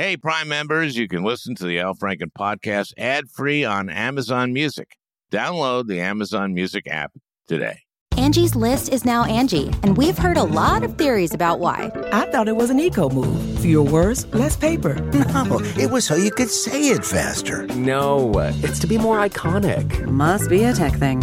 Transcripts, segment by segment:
Hey, Prime members, you can listen to the Al Franken podcast ad free on Amazon Music. Download the Amazon Music app today. Angie's list is now Angie, and we've heard a lot of theories about why. I thought it was an eco move. Fewer words, less paper. No, it was so you could say it faster. No, it's to be more iconic. Must be a tech thing.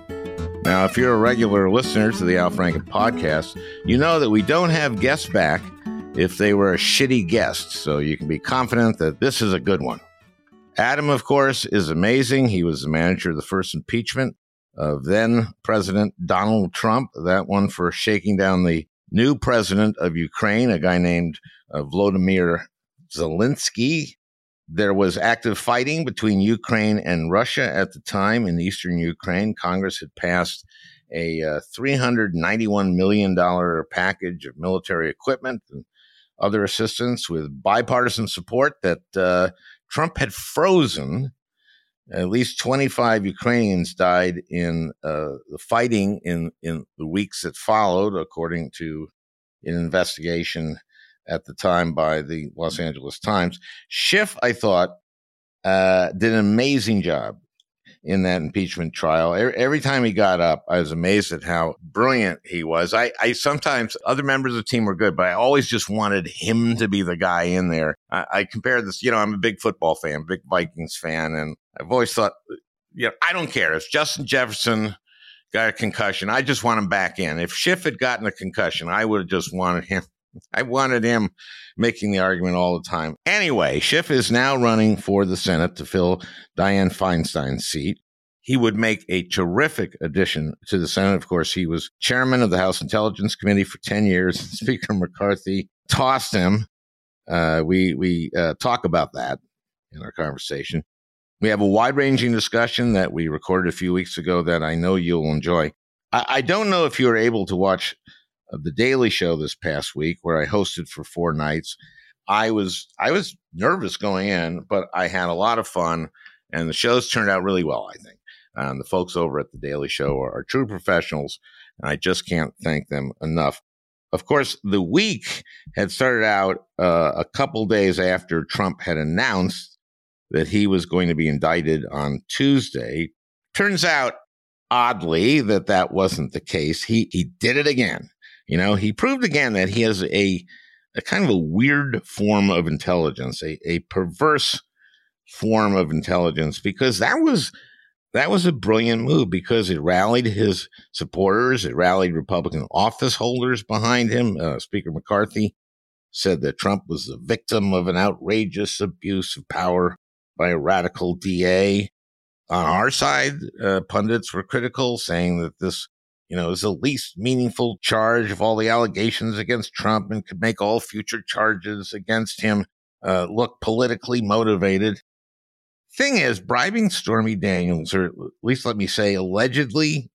Now, if you're a regular listener to the Al Franken podcast, you know that we don't have guests back if they were a shitty guest, so you can be confident that this is a good one. Adam, of course, is amazing. He was the manager of the first impeachment of then President Donald Trump, that one for shaking down the new president of Ukraine, a guy named uh, Volodymyr Zelensky. There was active fighting between Ukraine and Russia at the time in eastern Ukraine. Congress had passed a uh, $391 million package of military equipment and other assistance with bipartisan support that uh, Trump had frozen. At least 25 Ukrainians died in uh, the fighting in, in the weeks that followed, according to an investigation at the time by the Los Angeles Times. Schiff, I thought, uh, did an amazing job in that impeachment trial. Every time he got up, I was amazed at how brilliant he was. I, I sometimes, other members of the team were good, but I always just wanted him to be the guy in there. I, I compare this, you know, I'm a big football fan, big Vikings fan, and I've always thought, you know, I don't care if Justin Jefferson got a concussion. I just want him back in. If Schiff had gotten a concussion, I would have just wanted him. I wanted him making the argument all the time. Anyway, Schiff is now running for the Senate to fill Dianne Feinstein's seat. He would make a terrific addition to the Senate. Of course, he was chairman of the House Intelligence Committee for 10 years. Speaker McCarthy tossed him. Uh, we we uh, talk about that in our conversation. We have a wide ranging discussion that we recorded a few weeks ago that I know you'll enjoy. I, I don't know if you were able to watch uh, the Daily Show this past week, where I hosted for four nights. I was I was nervous going in, but I had a lot of fun, and the shows turned out really well. I think um, the folks over at the Daily Show are, are true professionals, and I just can't thank them enough. Of course, the week had started out uh, a couple days after Trump had announced that he was going to be indicted on Tuesday. Turns out, oddly, that that wasn't the case. He he did it again. You know, he proved again that he has a a kind of a weird form of intelligence, a, a perverse form of intelligence, because that was that was a brilliant move because it rallied his supporters, it rallied Republican office holders behind him. Uh, Speaker McCarthy said that Trump was the victim of an outrageous abuse of power by a radical DA. On our side, uh, pundits were critical, saying that this, you know, is the least meaningful charge of all the allegations against Trump and could make all future charges against him uh, look politically motivated. Thing is, bribing Stormy Daniels, or at least let me say, allegedly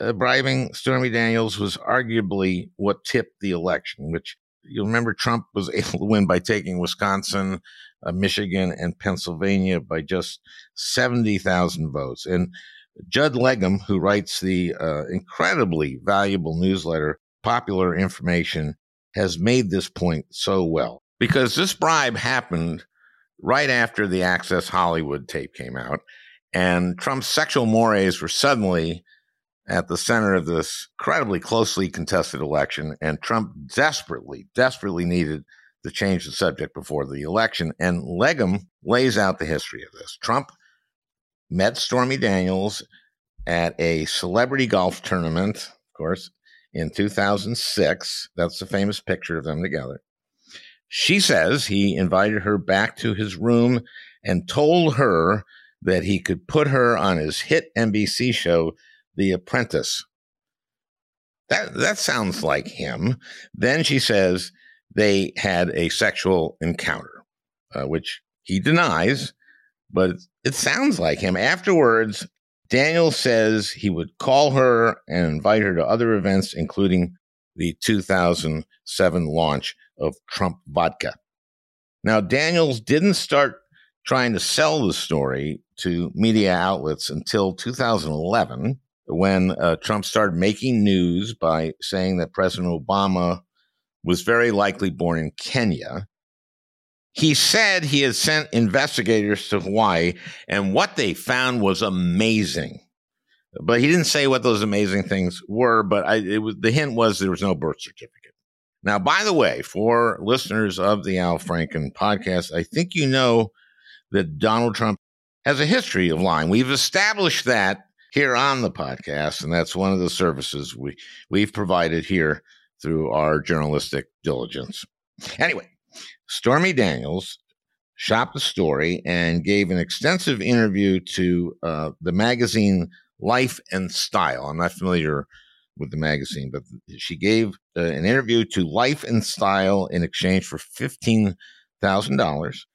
uh, bribing Stormy Daniels, was arguably what tipped the election, which you'll remember Trump was able to win by taking Wisconsin, uh, Michigan, and Pennsylvania by just 70,000 votes. And Judd Legum, who writes the uh, incredibly valuable newsletter, Popular Information, has made this point so well because this bribe happened right after the Access Hollywood tape came out. And Trump's sexual mores were suddenly at the center of this incredibly closely contested election. And Trump desperately, desperately needed to change the subject before the election. And Legum lays out the history of this. Trump met Stormy Daniels at a celebrity golf tournament, of course, in 2006. That's the famous picture of them together. She says he invited her back to his room and told her that he could put her on his hit NBC show, The Apprentice. That, that sounds like him. Then she says they had a sexual encounter, uh, which he denies. But it sounds like him. Afterwards, Daniel says he would call her and invite her to other events, including the 2007 launch of Trump Vodka. Now, Daniels didn't start trying to sell the story to media outlets until 2011, when uh, Trump started making news by saying that President Obama was very likely born in Kenya. He said he had sent investigators to Hawaii, and what they found was amazing. But he didn't say what those amazing things were. But I, was the hint was there was no birth certificate. Now, by the way, for listeners of the Al Franken podcast, I think you know that Donald Trump has a history of lying. We've established that here on the podcast, and that's one of the services we we've provided here through our journalistic diligence. Anyway, Stormy Daniels shopped the story and gave an extensive interview to uh, the magazine Life and Style. I'm not familiar with the magazine, but she gave uh, an interview to Life and Style in exchange for fifteen thousand dollars.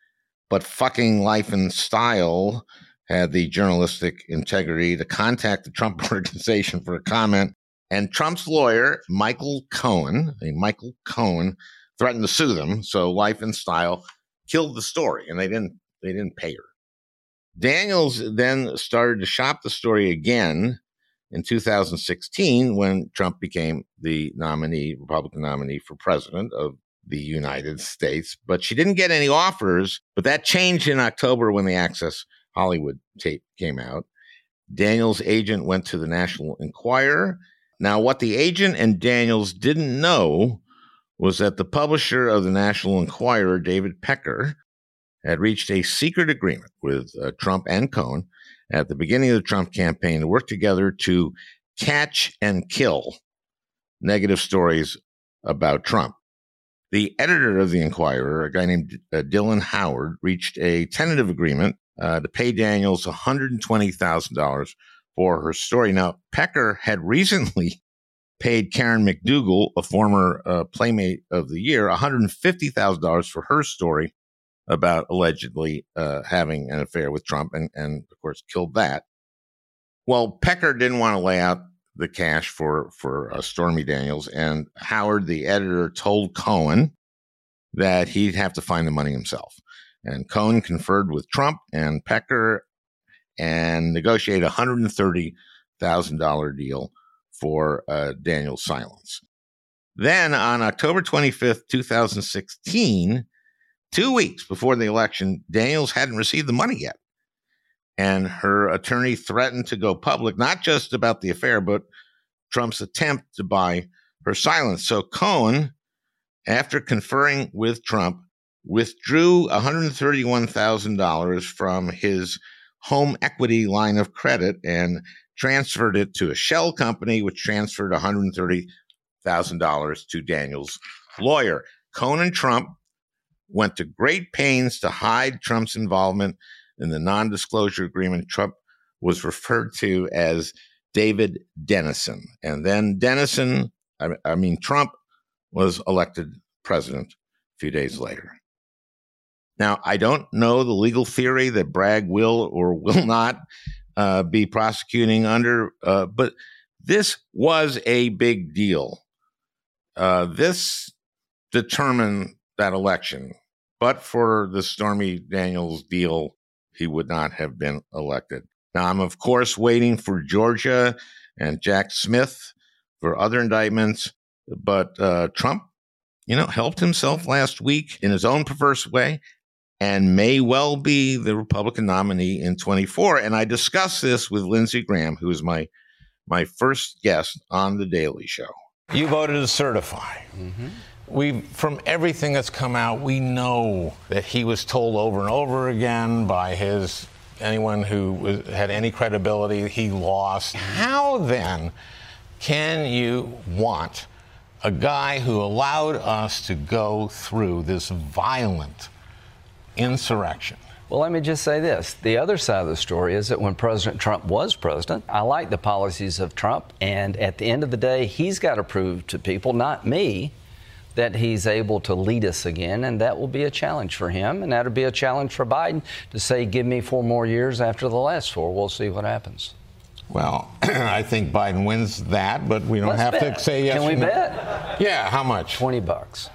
But fucking Life and Style had the journalistic integrity to contact the Trump organization for a comment. And Trump's lawyer, Michael Cohen, a Michael Cohen, threatened to sue them. So Life and Style killed the story, and they didn't they didn't pay her. Daniels then started to shop the story again in 2016 when Trump became the nominee, Republican nominee for president of the United States. But she didn't get any offers. But that changed in October when the Access Hollywood tape came out. Daniels' agent went to the National Enquirer. Now, what the agent and Daniels didn't know was that the publisher of the National Enquirer, David Pecker, had reached a secret agreement with uh, Trump and Cohen at the beginning of the Trump campaign to work together to catch and kill negative stories about Trump. The editor of the Enquirer, a guy named uh, Dylan Howard, reached a tentative agreement uh, to pay Daniels $120,000 for her story. Now, Pecker had recently paid Karen McDougal, a former uh, Playmate of the Year, $150,000 for her story about allegedly uh, having an affair with Trump and, and, of course, killed that. Well, Pecker didn't want to lay out the cash for, for uh, Stormy Daniels, and Howard, the editor, told Cohen that he'd have to find the money himself. And Cohen conferred with Trump and Pecker and negotiated a $130,000 deal for uh, Daniel's silence. Then on October 25th, 2016, two weeks before the election, Daniels hadn't received the money yet. And her attorney threatened to go public, not just about the affair, but Trump's attempt to buy her silence. So Cohen, after conferring with Trump, withdrew $131,000 from his home equity line of credit and transferred it to a shell company, which transferred $130,000 to Daniel's lawyer. Cohen and Trump went to great pains to hide Trump's involvement in the non disclosure agreement. Trump was referred to as David Dennison. And then Dennison, I, I mean, Trump was elected president a few days later. Now, I don't know the legal theory that Bragg will or will not uh, be prosecuting under, uh, but this was a big deal. Uh, this determined that election. But for the Stormy Daniels deal, he would not have been elected. Now, I'm, of course, waiting for Georgia and Jack Smith for other indictments, but uh, Trump, you know, helped himself last week in his own perverse way and may well be the Republican nominee in 24. And I discussed this with Lindsey Graham, who is my my first guest on the Daily Show. You voted to certify. Mm-hmm. We, from everything that's come out, we know that he was told over and over again by his anyone who was, had any credibility he lost. How then can you want a guy who allowed us to go through this violent insurrection. Well, let me just say this. The other side of the story is that when President Trump was president, I like the policies of Trump. And at the end of the day, he's got to prove to people, not me, that he's able to lead us again, and that will be a challenge for him, and that'll be a challenge for Biden to say, "Give me four more years after the last four." We'll see what happens. Well, I think Biden wins that, but we don't Let's have bet. to say yes. Can we no. bet? Yeah, how much? Twenty bucks.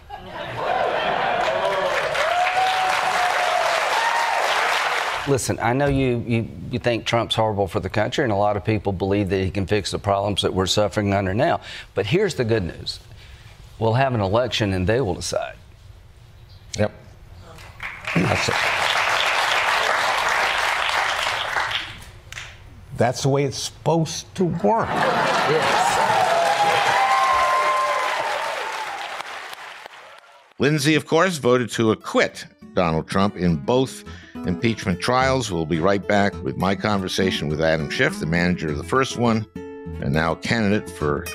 Listen, I know you, you, you think Trump's horrible for the country, and a lot of people believe that he can fix the problems that we're suffering under now. But here's the good news we'll have an election, and they will decide. Yep. That's it. That's the way it's supposed to work. Yes. Lindsey, of course, voted to acquit Donald Trump in both impeachment trials. We'll be right back with my conversation with Adam Schiff, the manager of the first one, and now candidate for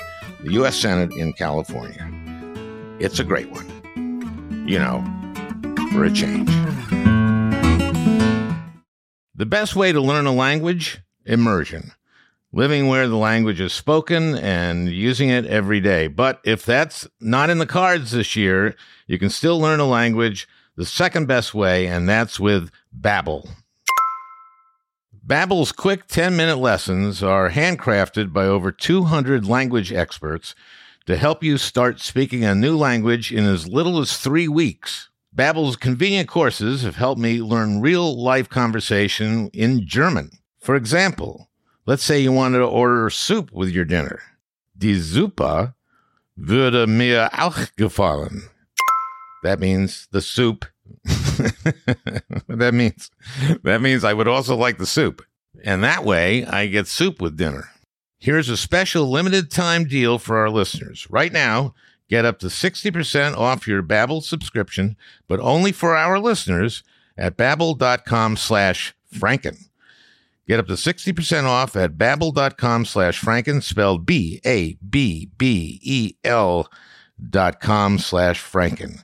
the U.S. Senate in California. It's a great one. You know, for a change. The best way to learn a language? Immersion. Living where the language is spoken and using it every day. But if that's not in the cards this year, you can still learn a language the second best way, and that's with Babbel. Babbel's quick 10-minute lessons are handcrafted by over 200 language experts to help you start speaking a new language in as little as 3 weeks. Babbel's convenient courses have helped me learn real-life conversation in German. For example, let's say you wanted to order soup with your dinner. Die Suppe würde mir auch gefallen. That means the soup. that means that means I would also like the soup. And that way I get soup with dinner. Here's a special limited time deal for our listeners. Right now, get up to 60% off your Babbel subscription, but only for our listeners at babbel.com slash franken. Get up to 60% off at babbel.com slash franken, spelled B-A-B-B-E-L dot com slash franken.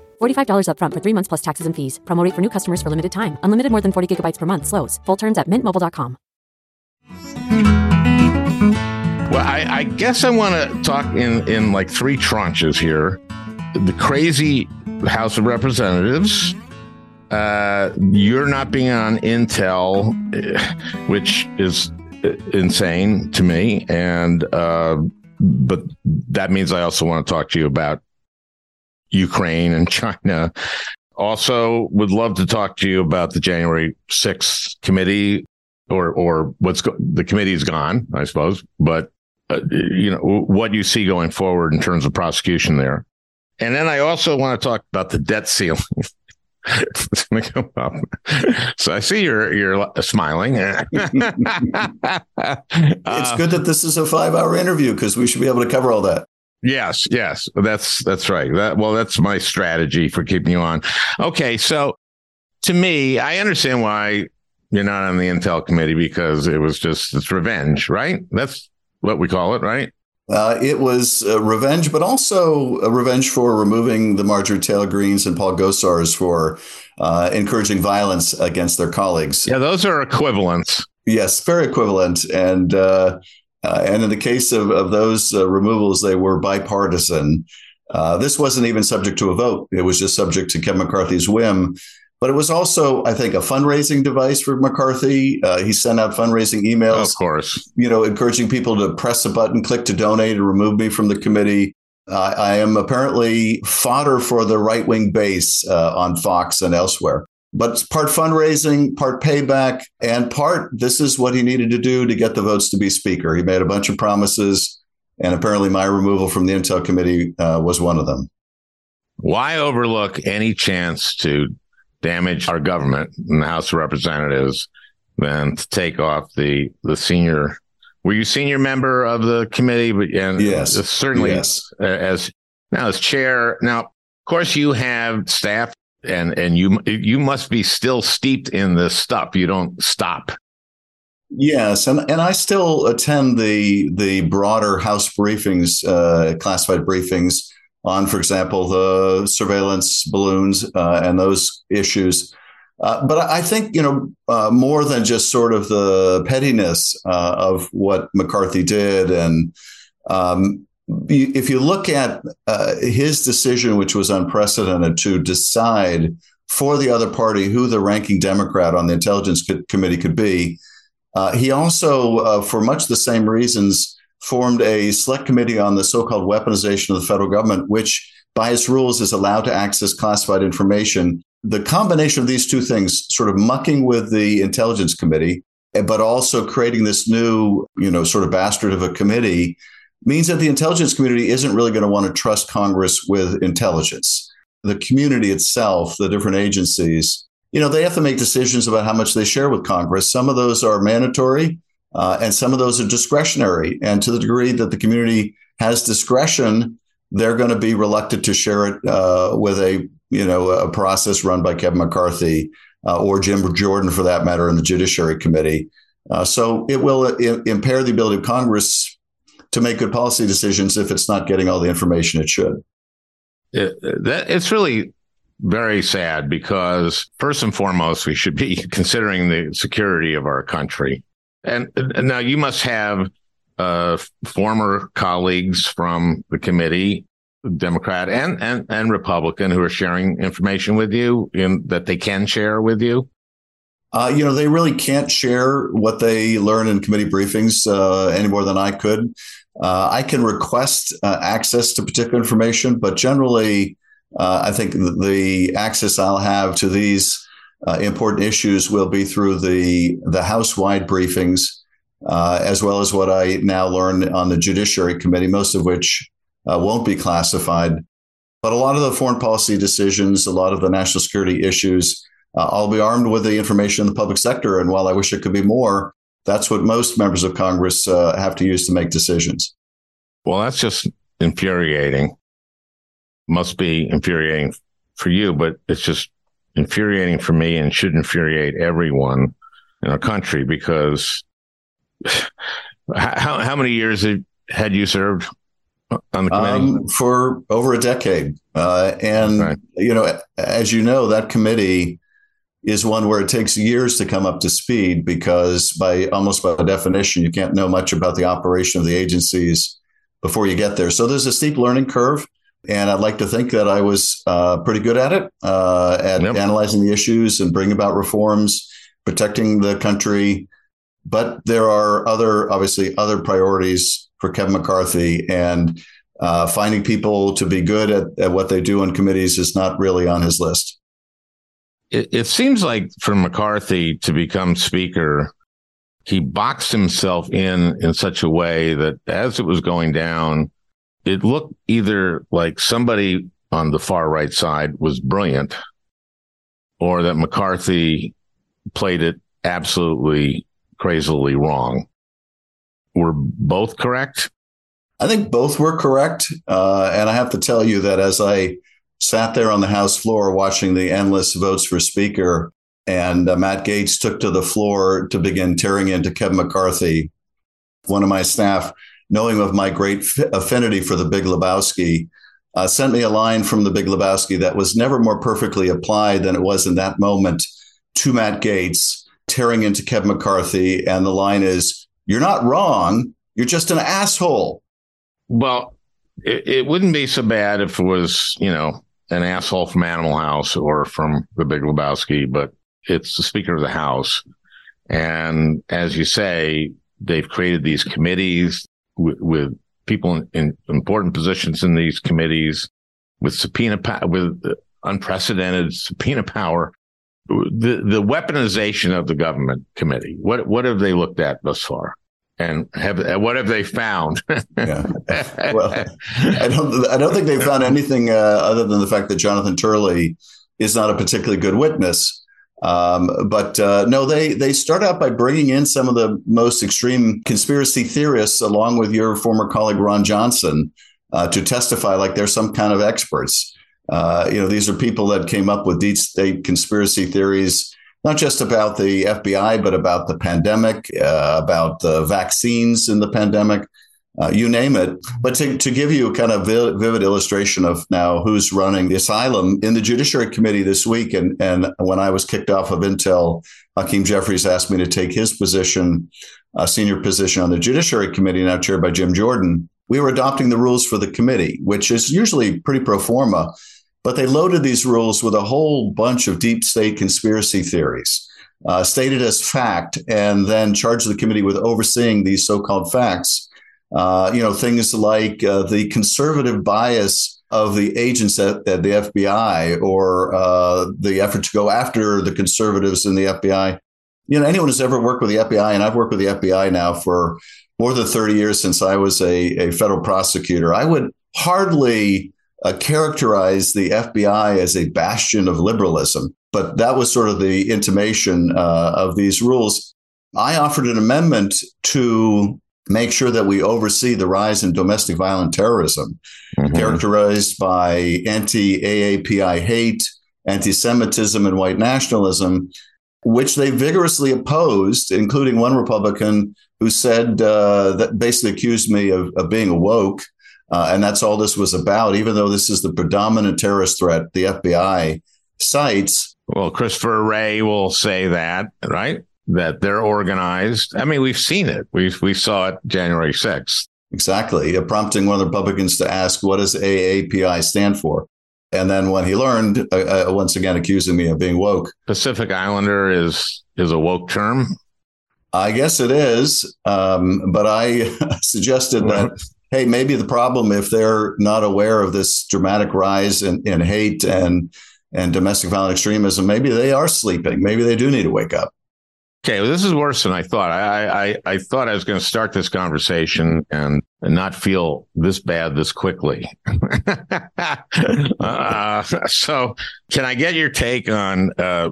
$45 upfront for three months plus taxes and fees. Promo rate for new customers for limited time. Unlimited more than 40 gigabytes per month. Slows. Full terms at mintmobile.com. Well, I, I guess I want to talk in, in like three tranches here. The crazy House of Representatives, uh, you're not being on Intel, eh, which is eh, insane to me. And, uh, but that means I also want to talk to you about Ukraine and China. Also, would love to talk to you about the January 6th committee or, or what's go- the committee's gone, I suppose, but uh, you know what you see going forward in terms of prosecution there. And then I also want to talk about the debt ceiling. It's gonna come up. So I see you're you're smiling. It's good that this is a five hour interview because we should be able to cover all that. Yes, yes, that's that's right. That well, that's my strategy for keeping you on. Okay, so to me, I understand why you're not on the Intel committee because it was just it's revenge, right? That's what we call it, right? Uh, it was uh, revenge, but also a revenge for removing the Marjorie Taylor Greens and Paul Gosars for uh, encouraging violence against their colleagues. Yeah, those are equivalents. Yes, very equivalent. And uh, and in the case of, of those uh, removals, they were bipartisan. Uh, this wasn't even subject to a vote. It was just subject to Kevin McCarthy's whim. But it was also, I think, a fundraising device for McCarthy. Uh, he sent out fundraising emails, Of course. you know, encouraging people to press a button, click to donate, and remove me from the committee. I am apparently fodder for the right wing base uh, on Fox and elsewhere. But it's part fundraising, part payback, and part this is what he needed to do to get the votes to be speaker. He made a bunch of promises, and apparently my removal from the Intel committee uh, was one of them. Why overlook any chance to damage our government in the House of Representatives than to take off the the senior? Were you senior member of the committee? But and Yes. certainly Yes. as now as chair. Now, of course, you have staff and and you you must be still steeped in this stuff. You don't stop. Yes, and and I still attend the the broader House briefings, uh, classified briefings on, for example, the surveillance balloons uh, and those issues. Uh, but I think you know uh, more than just sort of the pettiness uh, of what McCarthy did, and um, if you look at uh, his decision, which was unprecedented, to decide for the other party who the ranking Democrat on the Intelligence Co- Committee could be, uh, he also, uh, for much the same reasons, formed a select committee on the so-called weaponization of the federal government, which by its rules is allowed to access classified information. The combination of these two things, sort of mucking with the Intelligence Committee, but also creating this new, you know, sort of bastard of a committee, means that the intelligence community isn't really going to want to trust Congress with intelligence. The community itself, the different agencies, you know, they have to make decisions about how much they share with Congress. Some of those are mandatory, uh, and some of those are discretionary. And to the degree that the community has discretion, they're going to be reluctant to share it uh, with a you know a process run by Kevin McCarthy uh, or Jim Jordan, for that matter, in the Judiciary Committee. Uh, so it will I- impair the ability of Congress to make good policy decisions if it's not getting all the information it should. It, that it's really very sad because first and foremost, we should be considering the security of our country. And, and now you must have uh, former colleagues from the committee, Democrat and, and, and Republican, who are sharing information with you in, that they can share with you. Uh, you know, they really can't share what they learn in committee briefings uh, any more than I could. Uh, I can request uh, access to particular information, but generally, uh, I think the access I'll have to these uh, important issues will be through the the House wide briefings, as well as what I now learn on the Judiciary Committee, most of which won't be classified. But a lot of the foreign policy decisions, a lot of the national security issues, uh, I'll be armed with the information in the public sector. And while I wish it could be more, that's what most members of Congress uh, have to use to make decisions. Well, that's just infuriating. Must be infuriating for you, but it's just infuriating for me and should infuriate everyone in our country because how, how many years had you served on the committee? Um, for over a decade. Uh, and, okay. you know, as you know, that committee is one where it takes years to come up to speed because by almost by definition you can't know much about the operation of the agencies before you get there. So there's a steep learning curve and i'd like to think that i was uh, pretty good at it uh, at yep. analyzing the issues and bringing about reforms protecting the country. But there are other obviously other priorities for kevin mccarthy and uh, finding people to be good at, at what they do in committees is not really on his list it, it seems like for McCarthy to become speaker, he boxed himself in in such a way that as it was going down, it looked either like somebody on the far right side was brilliant or that McCarthy played it absolutely crazily wrong. Were both correct? I think both were correct. Uh, and I have to tell you that as I sat there on the House floor watching the endless votes for Speaker. And uh, Matt Gaetz took to the floor to begin tearing into Kevin McCarthy. One of my staff, knowing of my great affinity for the Big Lebowski, uh, sent me a line from the Big Lebowski that was never more perfectly applied than it was in that moment to Matt Gaetz, tearing into Kevin McCarthy. And the line is, You're not wrong. You're just an asshole. Well, it, it wouldn't be so bad if it was, you know, an asshole from Animal House or from The Big Lebowski, but it's the Speaker of the House. And as you say, they've created these committees with, with people in, in, important positions in these committees with subpoena with unprecedented subpoena power. The the weaponization of the government committee. What what have they looked at thus far? And have what have they found? yeah. Well, I don't. I don't think they found anything uh, other than the fact that Jonathan Turley is not a particularly good witness. Um, but uh, no, they they start out by bringing in some of the most extreme conspiracy theorists, along with your former colleague Ron Johnson, uh, to testify like they're some kind of experts. Uh, you know, these are people that came up with deep state conspiracy theories, not just about the FBI, but about the pandemic, uh, about the vaccines in the pandemic, uh, you name it. But to, to give you a kind of vivid illustration of now who's running the asylum in the Judiciary Committee this week, and, and when I was kicked off of Intel, Hakeem Jeffries asked me to take his position, a senior position on the Judiciary Committee, now chaired by Jim Jordan. We were adopting the rules for the committee, which is usually pretty pro forma, but they loaded these rules with a whole bunch of deep state conspiracy theories. Uh, stated as fact, and then charged the committee with overseeing these so-called facts uh, you know, things like uh, the conservative bias of the agents at, at the FBI or uh, the effort to go after the conservatives in the FBI. You know, anyone who's ever worked with the FBI, and I've worked with the FBI now for more than 30 years since I was a, a federal prosecutor, I would hardly uh, characterize the FBI as a bastion of liberalism. But that was sort of the intimation uh, of these rules. I offered an amendment to make sure that we oversee the rise in domestic violent terrorism, mm-hmm. characterized by anti AAPI hate, anti Semitism, and white nationalism, which they vigorously opposed, including one Republican who said uh, that basically accused me of, of being woke. Uh, and that's all this was about, even though this is the predominant terrorist threat the FBI cites. Well, Christopher Wray will say that, right? that they're organized. I mean, we've seen it. We we saw it January 6th. Exactly, prompting one of the Republicans to ask, "What does AAPI stand for?" And then when he learned, uh, uh, once again accusing me of being woke. Pacific Islander is is a woke term. I guess it is, um, but I suggested that. hey, maybe the problem if they're not aware of this dramatic rise in, in hate and and domestic violent extremism, maybe they are sleeping. Maybe they do need to wake up. Okay, well, this is worse than I thought. I I, I thought I was going to start this conversation and, and not feel this bad this quickly. uh, so, can I get your take on? Uh,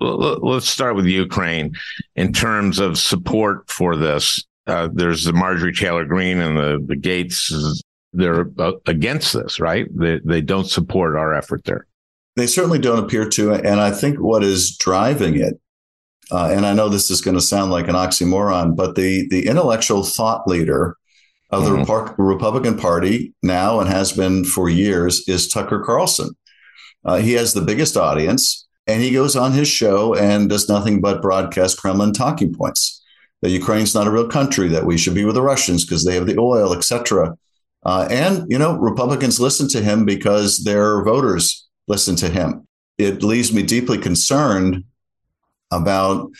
let's start with Ukraine in terms of support for this. Uh, there's the Marjorie Taylor Greene and the the Gaetz. They're against this, right? They they don't support our effort there. They certainly don't appear to, and I think what is driving it uh, and I know this is going to sound like an oxymoron, but the the intellectual thought leader of mm-hmm. the Republican Party now and has been for years is Tucker Carlson. Uh, he has the biggest audience, and he goes on his show and does nothing but broadcast Kremlin talking points. That Ukraine's not a real country, that we should be with the Russians because they have the oil, etc. Uh, and you know, Republicans listen to him because their voters listen to him. It leaves me deeply concerned about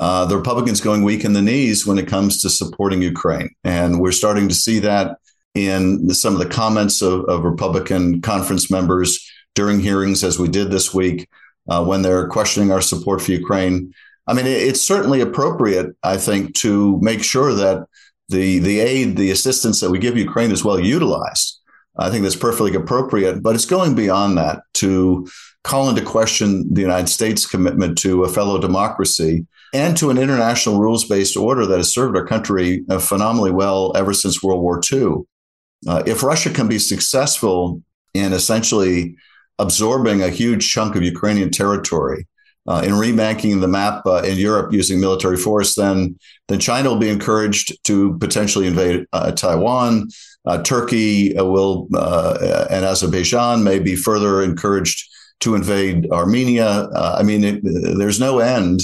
uh, the Republicans going weak in the knees when it comes to supporting Ukraine. And we're starting to see that in some of the comments of, of, Republican conference members during hearings, as we did this week, uh, when they're questioning our support for Ukraine. I mean, it's certainly appropriate, I think, to make sure that the the aid, the assistance that we give Ukraine is well utilized. I think that's perfectly appropriate, but it's going beyond that to call into question the United States' commitment to a fellow democracy and to an international rules based order that has served our country uh, phenomenally well ever since World War II. Uh, if Russia can be successful in essentially absorbing a huge chunk of Ukrainian territory, uh, in rebanking the map uh, in Europe using military force, then then China will be encouraged to potentially invade uh, Taiwan. Uh, Turkey will and Azerbaijan may be further encouraged to invade Armenia. Uh, I mean, it, there's no end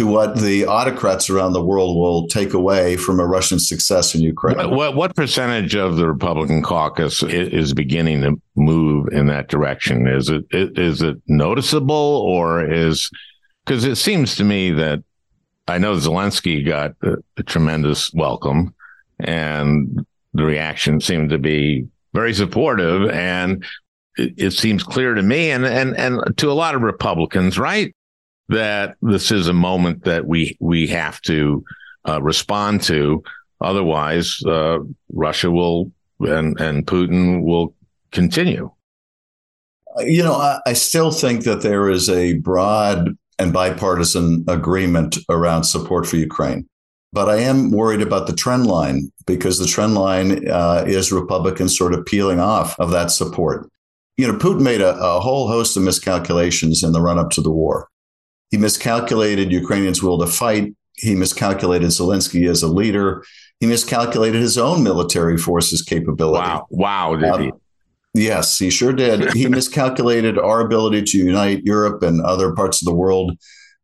to what the autocrats around the world will take away from a Russian success in Ukraine. What, what percentage of the Republican caucus is beginning to move in that direction? Is it is it noticeable, or is because it seems to me that I know Zelensky got a, a tremendous welcome, and the reaction seemed to be very supportive, and it, seems clear to me and, and, and to a lot of Republicans, right? That this is a moment that we, we have to uh, respond to. Otherwise, uh, Russia will and, and Putin will continue. You know, I, I still think that there is a broad and bipartisan agreement around support for Ukraine. But I am worried about the trend line because the trend line uh, is Republicans sort of peeling off of that support you know, Putin made a, a whole host of miscalculations in the run up to the war. He miscalculated Ukrainians' will to fight. He miscalculated Zelensky as a leader. He miscalculated his own military forces capability. Wow. Wow. Did um, he? Yes, he sure did. He miscalculated our ability to unite Europe and other parts of the world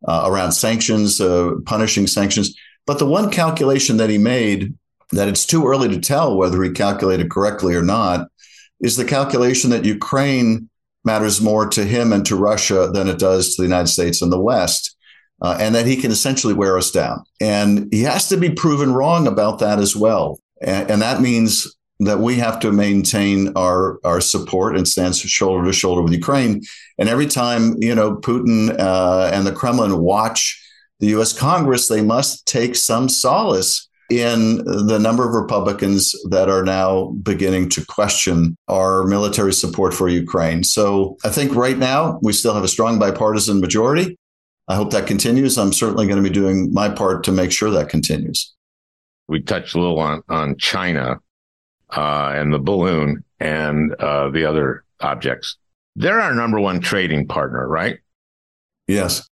uh, around sanctions, uh, punishing sanctions. But the one calculation that he made that it's too early to tell whether he calculated correctly or not is the calculation that Ukraine matters more to him and to Russia than it does to the United States and the West, uh, and that he can essentially wear us down. And he has to be proven wrong about that as well. And, and that means that we have to maintain our our support and stand shoulder to shoulder with Ukraine. And every time you know Putin uh, and the Kremlin watch the U.S. Congress, they must take some solace in the number of Republicans that are now beginning to question our military support for Ukraine. So I think right now we still have a strong bipartisan majority. I hope that continues. I'm certainly going to be doing my part to make sure that continues. We touched a little on, on China uh, and the balloon and uh, the other objects. They're our number one trading partner, right? Yes.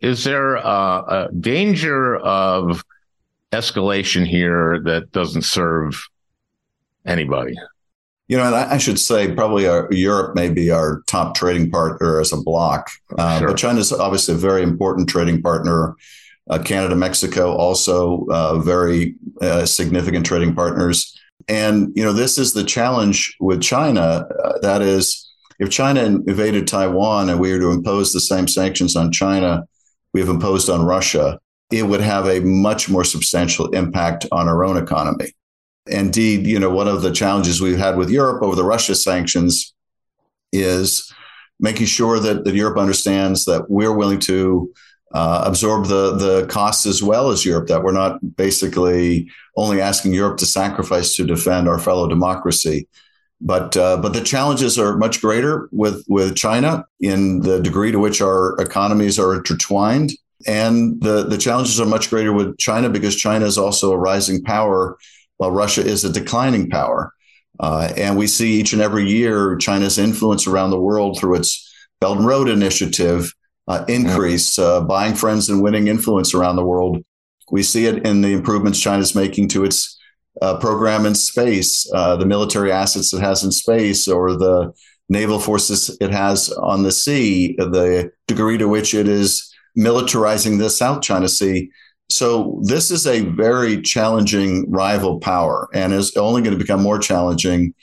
Is there a, a danger of escalation here that doesn't serve anybody. You know, and I, should say probably our, Europe may be our top trading partner as a bloc, uh, sure. but China is obviously a very important trading partner. Uh, Canada, Mexico, also uh, very uh, significant trading partners. And you know, this is the challenge with China. Uh, that is, if China invaded Taiwan and we were to impose the same sanctions on China we've imposed on Russia, it would have a much more substantial impact on our own economy. Indeed, you know, one of the challenges we've had with Europe over the Russia sanctions is making sure that, that Europe understands that we're willing to uh, absorb the the costs as well as Europe. That we're not basically only asking Europe to sacrifice to defend our fellow democracy. But uh, but the challenges are much greater with with China in the degree to which our economies are intertwined and the, the challenges are much greater with China because China is also a rising power while Russia is a declining power. Uh, and we see each and every year China's influence around the world through its Belt and Road Initiative uh, increase, uh, buying friends and winning influence around the world. We see it in the improvements China's making to its uh, program in space, uh, the military assets it has in space, or the naval forces it has on the sea, the degree to which it is militarizing the South China Sea. So this is a very challenging rival power and is only going to become more challenging.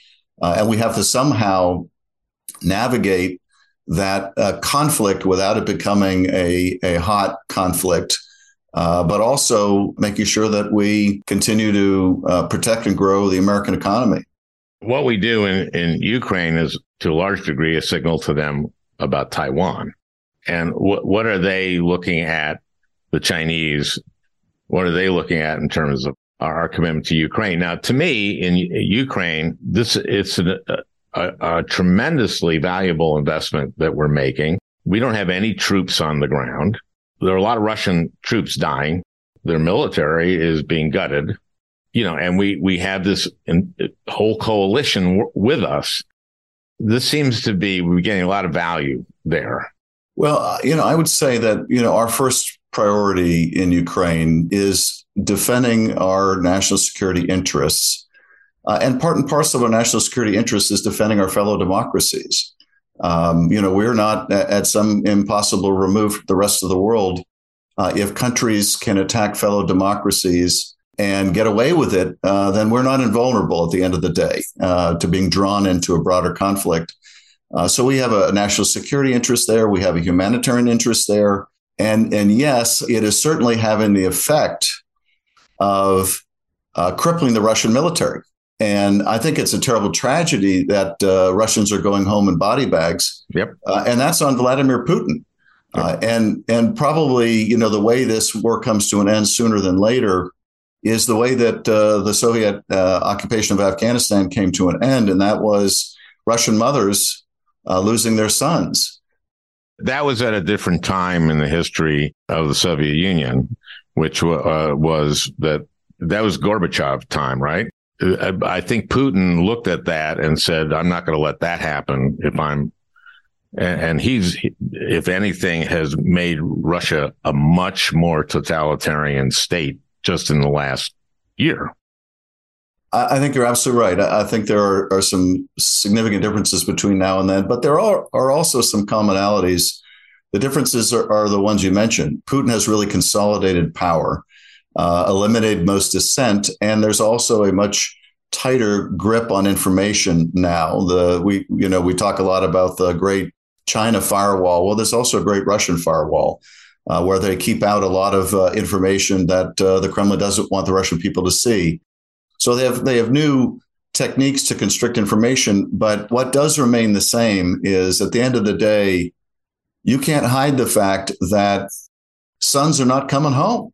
Uh, and we have to somehow navigate that uh, conflict without it becoming a, a hot conflict, uh, but also making sure that we continue to uh, protect and grow the American economy. What we do in, in Ukraine is to a large degree a signal to them about Taiwan and what what are they looking at the Chinese? What are they looking at in terms of our commitment to Ukraine? Now, to me, in Ukraine, this it's a, a, a tremendously valuable investment that we're making. We don't have any troops on the ground. There are a lot of Russian troops dying. Their military is being gutted, you know, and we we have this in, whole coalition w- with us. This seems to be we're getting a lot of value there. Well, uh, you know, I would say that, you know, our first priority in Ukraine is defending our national security interests. Uh, and part and parcel of our national security interests is defending our fellow democracies. Um, you know, we're not at some impossible remove from the rest of the world. Uh, if countries can attack fellow democracies and get away with it, uh, then we're not invulnerable at the end of the day uh, to being drawn into a broader conflict. Uh, so we have a national security interest there. We have a humanitarian interest there. And, and yes, it is certainly having the effect of uh, crippling the Russian military. And I think it's a terrible tragedy that uh, Russians are going home in body bags. Yep. Uh, and that's on Vladimir Putin. Uh, and and probably you know the way this war comes to an end sooner than later is the way that uh, the Soviet occupation of Afghanistan came to an end, and that was Russian mothers uh, losing their sons. That was at a different time in the history of the Soviet Union, which uh, was that that was Gorbachev time, right? I think Putin looked at that and said, "I'm not going to let that happen if I'm." And he's, if anything, has made Russia a much more totalitarian state just in the last year. I think you're absolutely right. I think there are, are some significant differences between now and then, but there are, are also some commonalities. The differences are, are the ones you mentioned. Putin has really consolidated power, uh, eliminated most dissent, and there's also a much tighter grip on information now. The we you know we talk a lot about the great China firewall. Well, there's also a great Russian firewall. Uh, where they keep out a lot of uh, information that uh, the Kremlin doesn't want the Russian people to see. So they have they have new techniques to constrict information, but what does remain the same is at the end of the day, you can't hide the fact that sons are not coming home.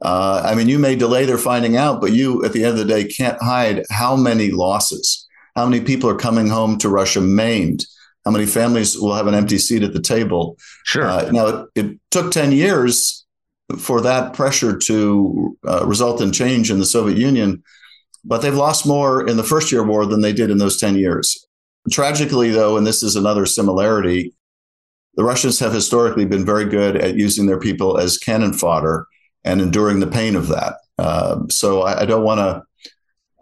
Uh, I mean, you may delay their finding out, but you, at the end of the day, can't hide how many losses, how many people are coming home to Russia maimed, how many families will have an empty seat at the table. Sure. Uh, now, it, it, took 10 years for that pressure to uh, result in change in the Soviet Union but they've lost more in the first year war than they did in those 10 years. Tragically, though, and this is another similarity, the Russians have historically been very good at using their people as cannon fodder and enduring the pain of that. Uh, so I, I don't want to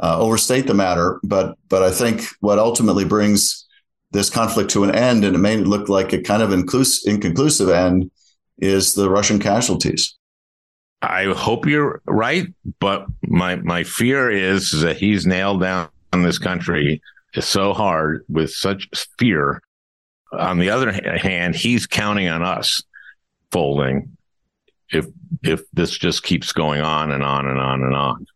uh, overstate the matter, but but I think what ultimately brings this conflict to an end, and it may look like a kind of inclus- inconclusive end, is the Russian casualties. I hope you're right, but my my fear is that he's nailed down this country so hard with such fear. On the other hand, he's counting on us folding if if this just keeps going on and on and on and on.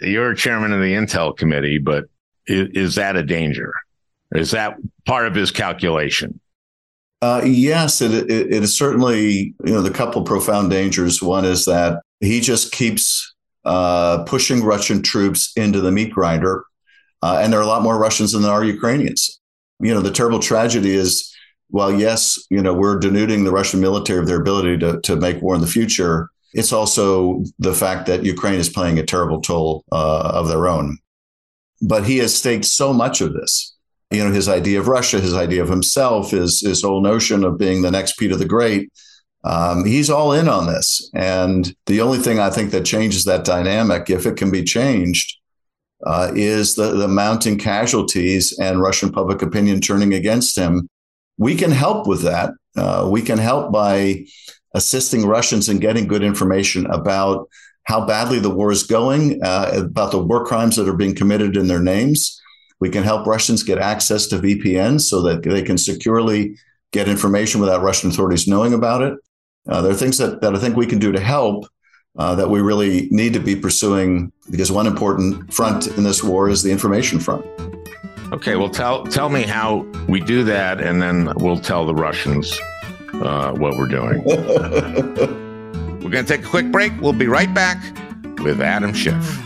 You're chairman of the Intel committee, but is, is that a danger? Is that part of his calculation? Uh, yes, it, it, it is certainly, you know, the couple profound dangers. One is that he just keeps uh, pushing Russian troops into the meat grinder. Uh, and there are a lot more Russians than there are Ukrainians. You know, the terrible tragedy is, well, yes, you know, we're denuding the Russian military of their ability to, to make war in the future. It's also the fact that Ukraine is playing a terrible toll uh, of their own. But he has staked so much of this you know, his idea of Russia, his idea of himself, his his whole notion of being the next Peter the Great. Um, he's all in on this, and the only thing I think that changes that dynamic, if it can be changed, uh, is the the mounting casualties and Russian public opinion turning against him. We can help with that. Uh, we can help by assisting Russians in getting good information about how badly the war is going, uh, about the war crimes that are being committed in their names we can help Russians get access to VPNs so that they can securely get information without Russian authorities knowing about it. Uh, there are things that, that I think we can do to help uh, that we really need to be pursuing because one important front in this war is the information front. Okay, well, tell tell me how we do that, and then we'll tell the Russians uh, what we're doing. we're going to take a quick break. We'll be right back with Adam Schiff.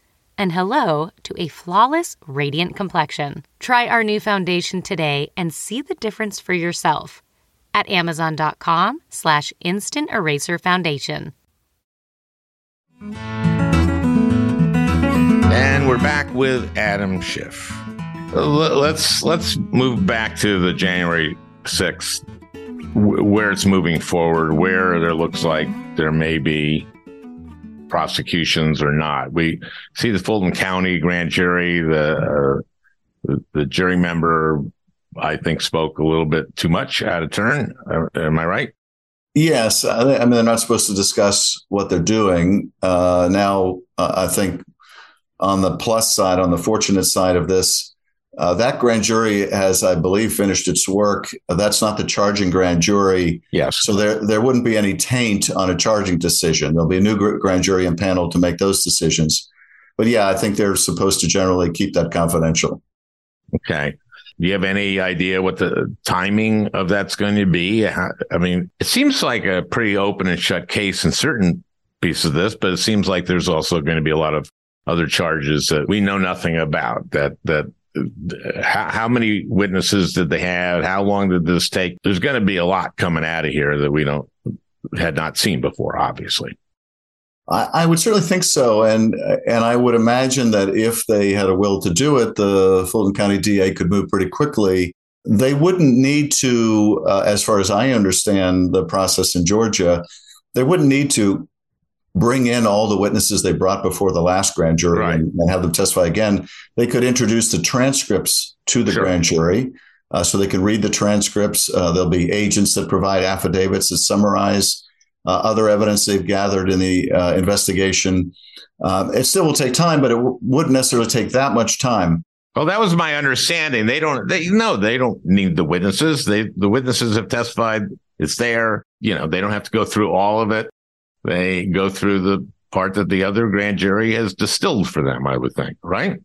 and hello to a flawless, radiant complexion. Try our new foundation today and see the difference for yourself at amazon.com slash instant eraser foundation. And we're back with Adam Schiff. Let's let's move back to the January 6th where it's moving forward, where there looks like there may be prosecutions or not. We see the Fulton County grand jury, the, uh, the, the jury member, I think, spoke a little bit too much out of turn. Uh, am I right? Yes, I mean they're not supposed to discuss what they're doing. Uh, now, uh, I think on the plus side, on the fortunate side of this, uh, that grand jury has, I believe, finished its work. That's not the charging grand jury. Yes. So there, there wouldn't be any taint on a charging decision. There'll be a new grand jury and panel to make those decisions. But yeah, I think they're supposed to generally keep that confidential. Okay. Do you have any idea what the timing of that's going to be? I mean, it seems like a pretty open and shut case in certain pieces of this, but it seems like there's also going to be a lot of other charges that we know nothing about that that how, how, many witnesses did they have? How long did this take? There's going to be a lot coming out of here that we don't had not seen before, obviously. I, would certainly think so, and and I would imagine that if they had a will to do it, the Fulton County DA could move pretty quickly. They wouldn't need to, uh, as far as I understand the process in Georgia, they wouldn't need to bring in all the witnesses they brought before the last grand jury right. and, and, have them testify again. They could introduce the transcripts to the sure. grand jury. Uh, so they can read the transcripts. Uh, there'll be agents that provide affidavits that summarize uh, other evidence they've gathered in the uh, investigation. Um, it still will take time, but it w- wouldn't necessarily take that much time. Well, that was my understanding. They don't. They no. They don't need the witnesses. They the witnesses have testified. It's there. You know, they don't have to go through all of it. They go through the part that the other grand jury has distilled for them. I would think, right?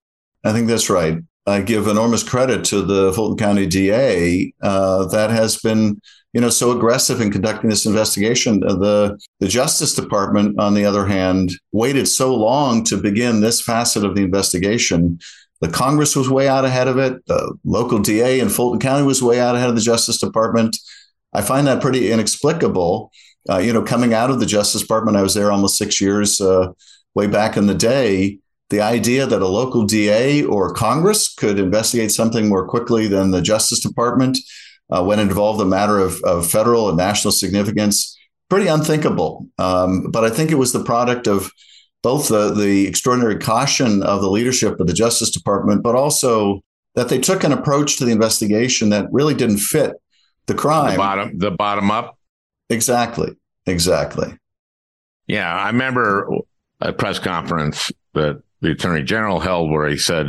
I think that's right. I give enormous credit to the Fulton County DA uh, that has been you know, so aggressive in conducting this investigation. The the Justice Department, on the other hand, waited so long to begin this facet of the investigation. The Congress was way out ahead of it. The local DA in Fulton County was way out ahead of the Justice Department. I find that pretty inexplicable. Uh, you know, coming out of the Justice Department, I was there almost six years, uh, way back in the day. The idea that a local DA or Congress could investigate something more quickly than the Justice Department uh, when it involved a matter of, of, federal and national significance, pretty unthinkable. Um, but I think it was the product of both the, the extraordinary caution of the leadership of the Justice Department, but also that they took an approach to the investigation that really didn't fit the crime. The bottom, the bottom up. Exactly. Exactly. Yeah, I remember a press conference that the Attorney General held where he said,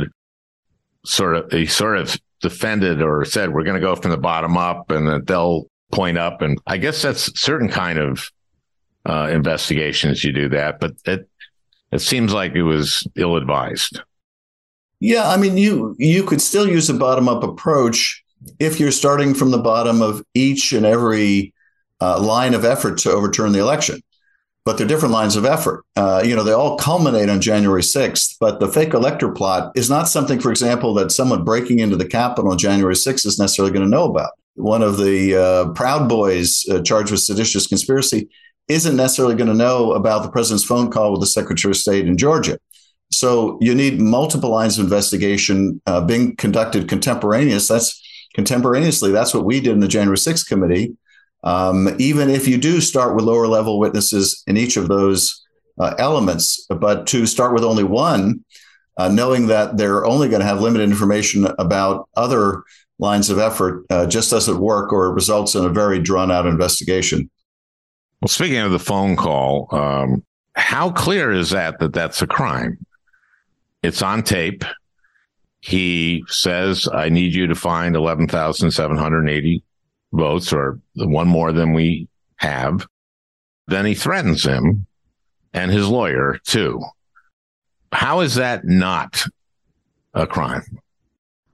sort of, he sort of defended or said we're going to go from the bottom up and that they'll point up. And I guess that's certain kind of uh, investigations you do that, but it it seems like it was ill advised. Yeah, I mean you you could still use a bottom up approach if you're starting from the bottom of each and every uh, line of effort to overturn the election but they're different lines of effort. Uh, you know, they all culminate on January 6th, but the fake elector plot is not something, for example, that someone breaking into the Capitol on January 6th is necessarily going to know about. One of the uh, Proud Boys uh, charged with seditious conspiracy isn't necessarily going to know about the president's phone call with the Secretary of State in Georgia. So you need multiple lines of investigation uh, being conducted contemporaneous. That's contemporaneously. That's what we did in the January 6th committee. Um, even if you do start with lower level witnesses in each of those uh, elements, but to start with only one, uh, knowing that they're only going to have limited information about other lines of effort, uh, just doesn't work or results in a very drawn out investigation. Well, speaking of the phone call, um, how clear is that that that's a crime? It's on tape. He says, I need you to find 11,780 votes or one more than we have, then he threatens him and his lawyer too. How is that not a crime?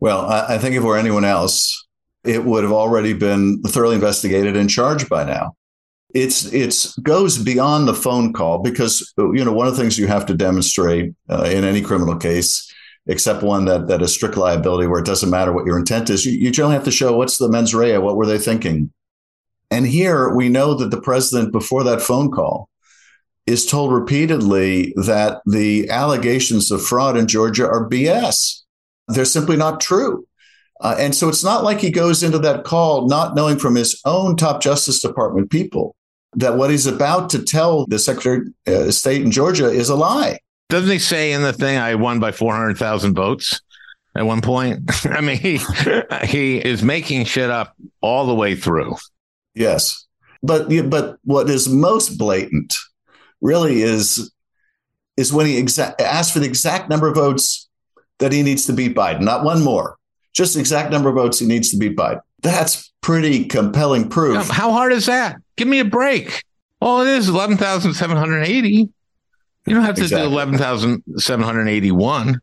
Well, I, think if it were anyone else, it would have already been thoroughly investigated and charged by now. It's it's goes beyond the phone call because you know one of the things you have to demonstrate uh, in any criminal case except one that that is strict liability where it doesn't matter what your intent is. You, you generally have to show what's the mens rea, what were they thinking? And here we know that the president, before that phone call, is told repeatedly that the allegations of fraud in Georgia are BS. They're simply not true. Uh, and so it's not like he goes into that call not knowing from his own top Justice Department people that what he's about to tell the Secretary of State in Georgia is a lie. Doesn't he say in the thing, I won by 400,000 votes at one point? I mean, he, he is making shit up all the way through. Yes. But, but what is most blatant really is, is when he exa- asks for the exact number of votes that he needs to beat Biden, not one more, just the exact number of votes he needs to beat Biden. That's pretty compelling proof. How hard is that? Give me a break. All it is 11,780. You don't have to exactly. do 11,781.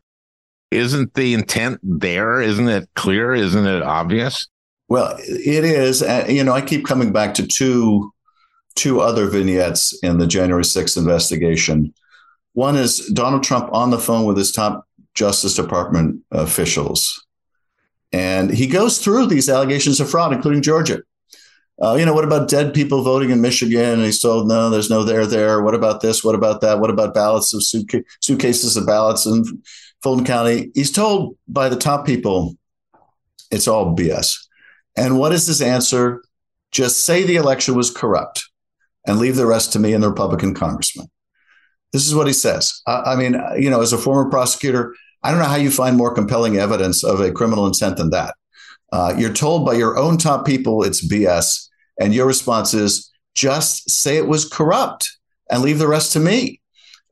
Isn't the intent there? Isn't it clear? Isn't it obvious? Well, it is. Uh, you know, I keep coming back to two two other vignettes in the January 6th investigation. One is Donald Trump on the phone with his top Justice Department officials. And he goes through these allegations of fraud, including Georgia. Uh, you know, what about dead people voting in Michigan? And he's told, no, there's no there there. What about this? What about that? What about ballots of suitca- suitcases of ballots in Fulton County? He's told by the top people, it's all BS. And what is his answer? Just say the election was corrupt and leave the rest to me and the Republican congressman. This is what he says. I, I mean, you know, as a former prosecutor, I don't know how you find more compelling evidence of a criminal intent than that. Uh, you're told by your own top people it's BS. And your response is just say it was corrupt and leave the rest to me.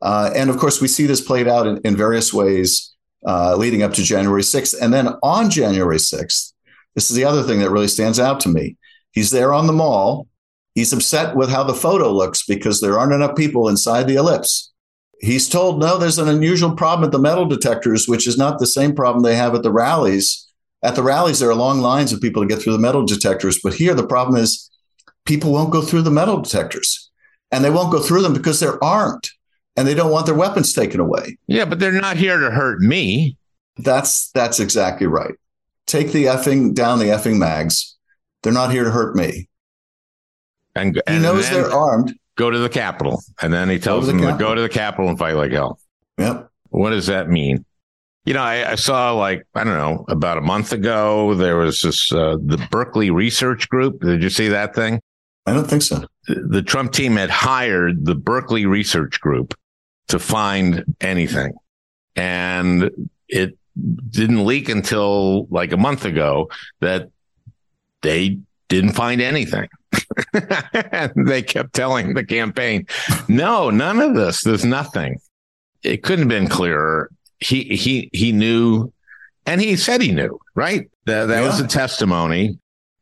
Uh, and of course, we see this played out in, in various ways uh, leading up to January 6th. And then on January 6th, this is the other thing that really stands out to me. He's there on the mall. He's upset with how the photo looks because there aren't enough people inside the ellipse. He's told, no, there's an unusual problem at the metal detectors, which is not the same problem they have at the rallies. At the rallies, there are long lines of people to get through the metal detectors. But here, the problem is people won't go through the metal detectors and they won't go through them because they're armed and they don't want their weapons taken away. Yeah, but they're not here to hurt me. That's that's exactly right. Take the effing down the effing mags. They're not here to hurt me. And, and he knows they're armed. Go to the Capitol, and then he tells them to go to the Capitol and fight like hell. Yep. What does that mean? You know, I, I, saw like I don't know about a month ago there was this uh, the Berkeley Research Group. Did you see that thing? I don't think so. The Trump team had hired the Berkeley Research Group to find anything. And it didn't leak until like a month ago that they didn't find anything. and they kept telling the campaign, no, none of this. There's nothing. It couldn't have been clearer. He he he knew and he said he knew, right? That that yeah. was a testimony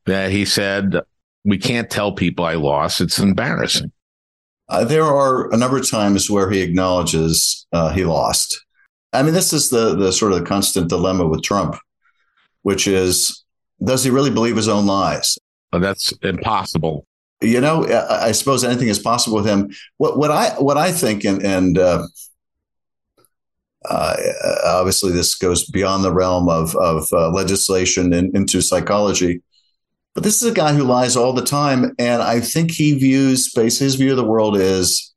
that he said we can't tell people I lost. It's embarrassing. Uh, there are a number of times where he acknowledges uh, he lost. I mean, this is the the sort of the constant dilemma with Trump, which is, does he really believe his own lies? That's impossible. You know, I, I, suppose anything is possible with him. What what I what I think, and and uh, uh obviously this goes beyond the realm of of uh, legislation and into psychology. But this is a guy who lies all the time. And I think he views space, his view of the world is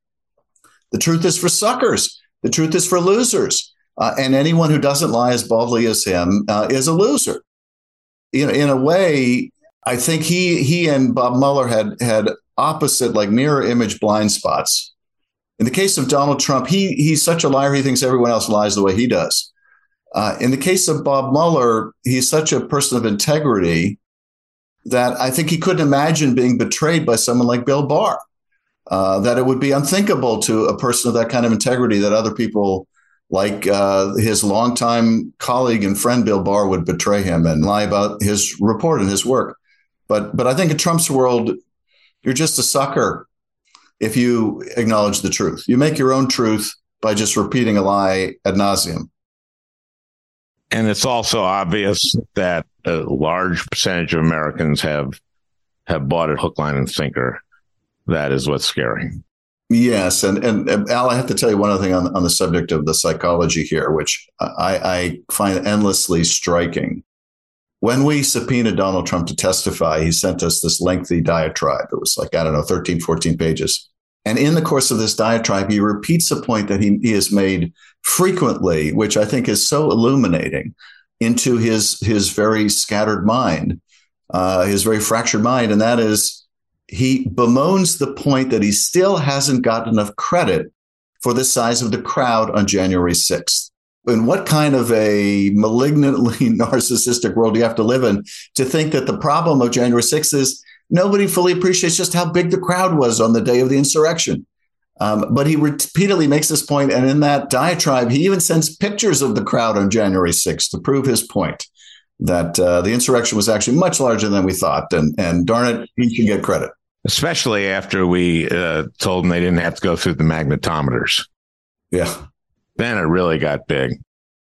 the truth is for suckers, the truth is for losers. Uh, and anyone who doesn't lie as baldly as him uh, is a loser. You know, in a way, I think he he and Bob Mueller had had opposite, like mirror image blind spots. In the case of Donald Trump, he he's such a liar. He thinks everyone else lies the way he does. Uh, in the case of Bob Mueller, he's such a person of integrity that I think he couldn't imagine being betrayed by someone like Bill Barr. Uh, that it would be unthinkable to a person of that kind of integrity that other people like uh, his longtime colleague and friend Bill Barr would betray him and lie about his report and his work. But but I think in Trump's world, you're just a sucker if you acknowledge the truth. You make your own truth by just repeating a lie ad nauseum. And it's also obvious that a large percentage of Americans have have bought it hook, line, and sinker. That is what's scary. Yes, and, and, and Al, I have to tell you one other thing on on the subject of the psychology here, which I, I find endlessly striking. When we subpoenaed Donald Trump to testify, he sent us this lengthy diatribe. It was like, I don't know, 13, 14 pages. And in the course of this diatribe, he repeats a point that he, he has made frequently, which I think is so illuminating into his his very scattered mind, uh, his very fractured mind, and that is he bemoans the point that he still hasn't got enough credit for the size of the crowd on January 6th. In what kind of a malignantly narcissistic world do you have to live in to think that the problem of January 6th is nobody fully appreciates just how big the crowd was on the day of the insurrection? Um, but he repeatedly makes this point, and in that diatribe, he even sends pictures of the crowd on January 6th to prove his point that uh, the insurrection was actually much larger than we thought. And, and darn it, he should get credit. Especially after we uh, told them they didn't have to go through the magnetometers. Yeah. Then it really got big.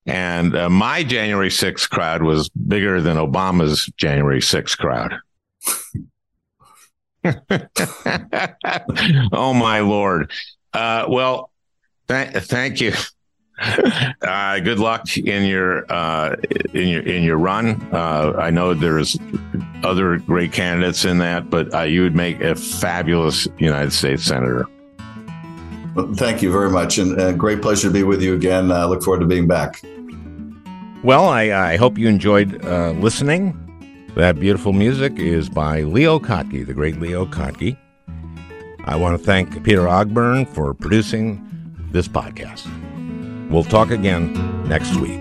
And uh, my January 6th crowd was bigger than Obama's January 6th crowd. oh my lord. Uh, well, th- thank you. Uh, good luck in your uh, in your in your run. Uh, I know there's other great candidates in that, but uh, you would make a fabulous United States senator. Thank you very much, and uh, great pleasure to be with you again. I look forward to being back. Well, I, I hope you enjoyed uh, listening. That beautiful music is by Leo Kottke, the great Leo Kottke. I want to thank Peter Ogburn for producing this podcast. We'll talk again next week.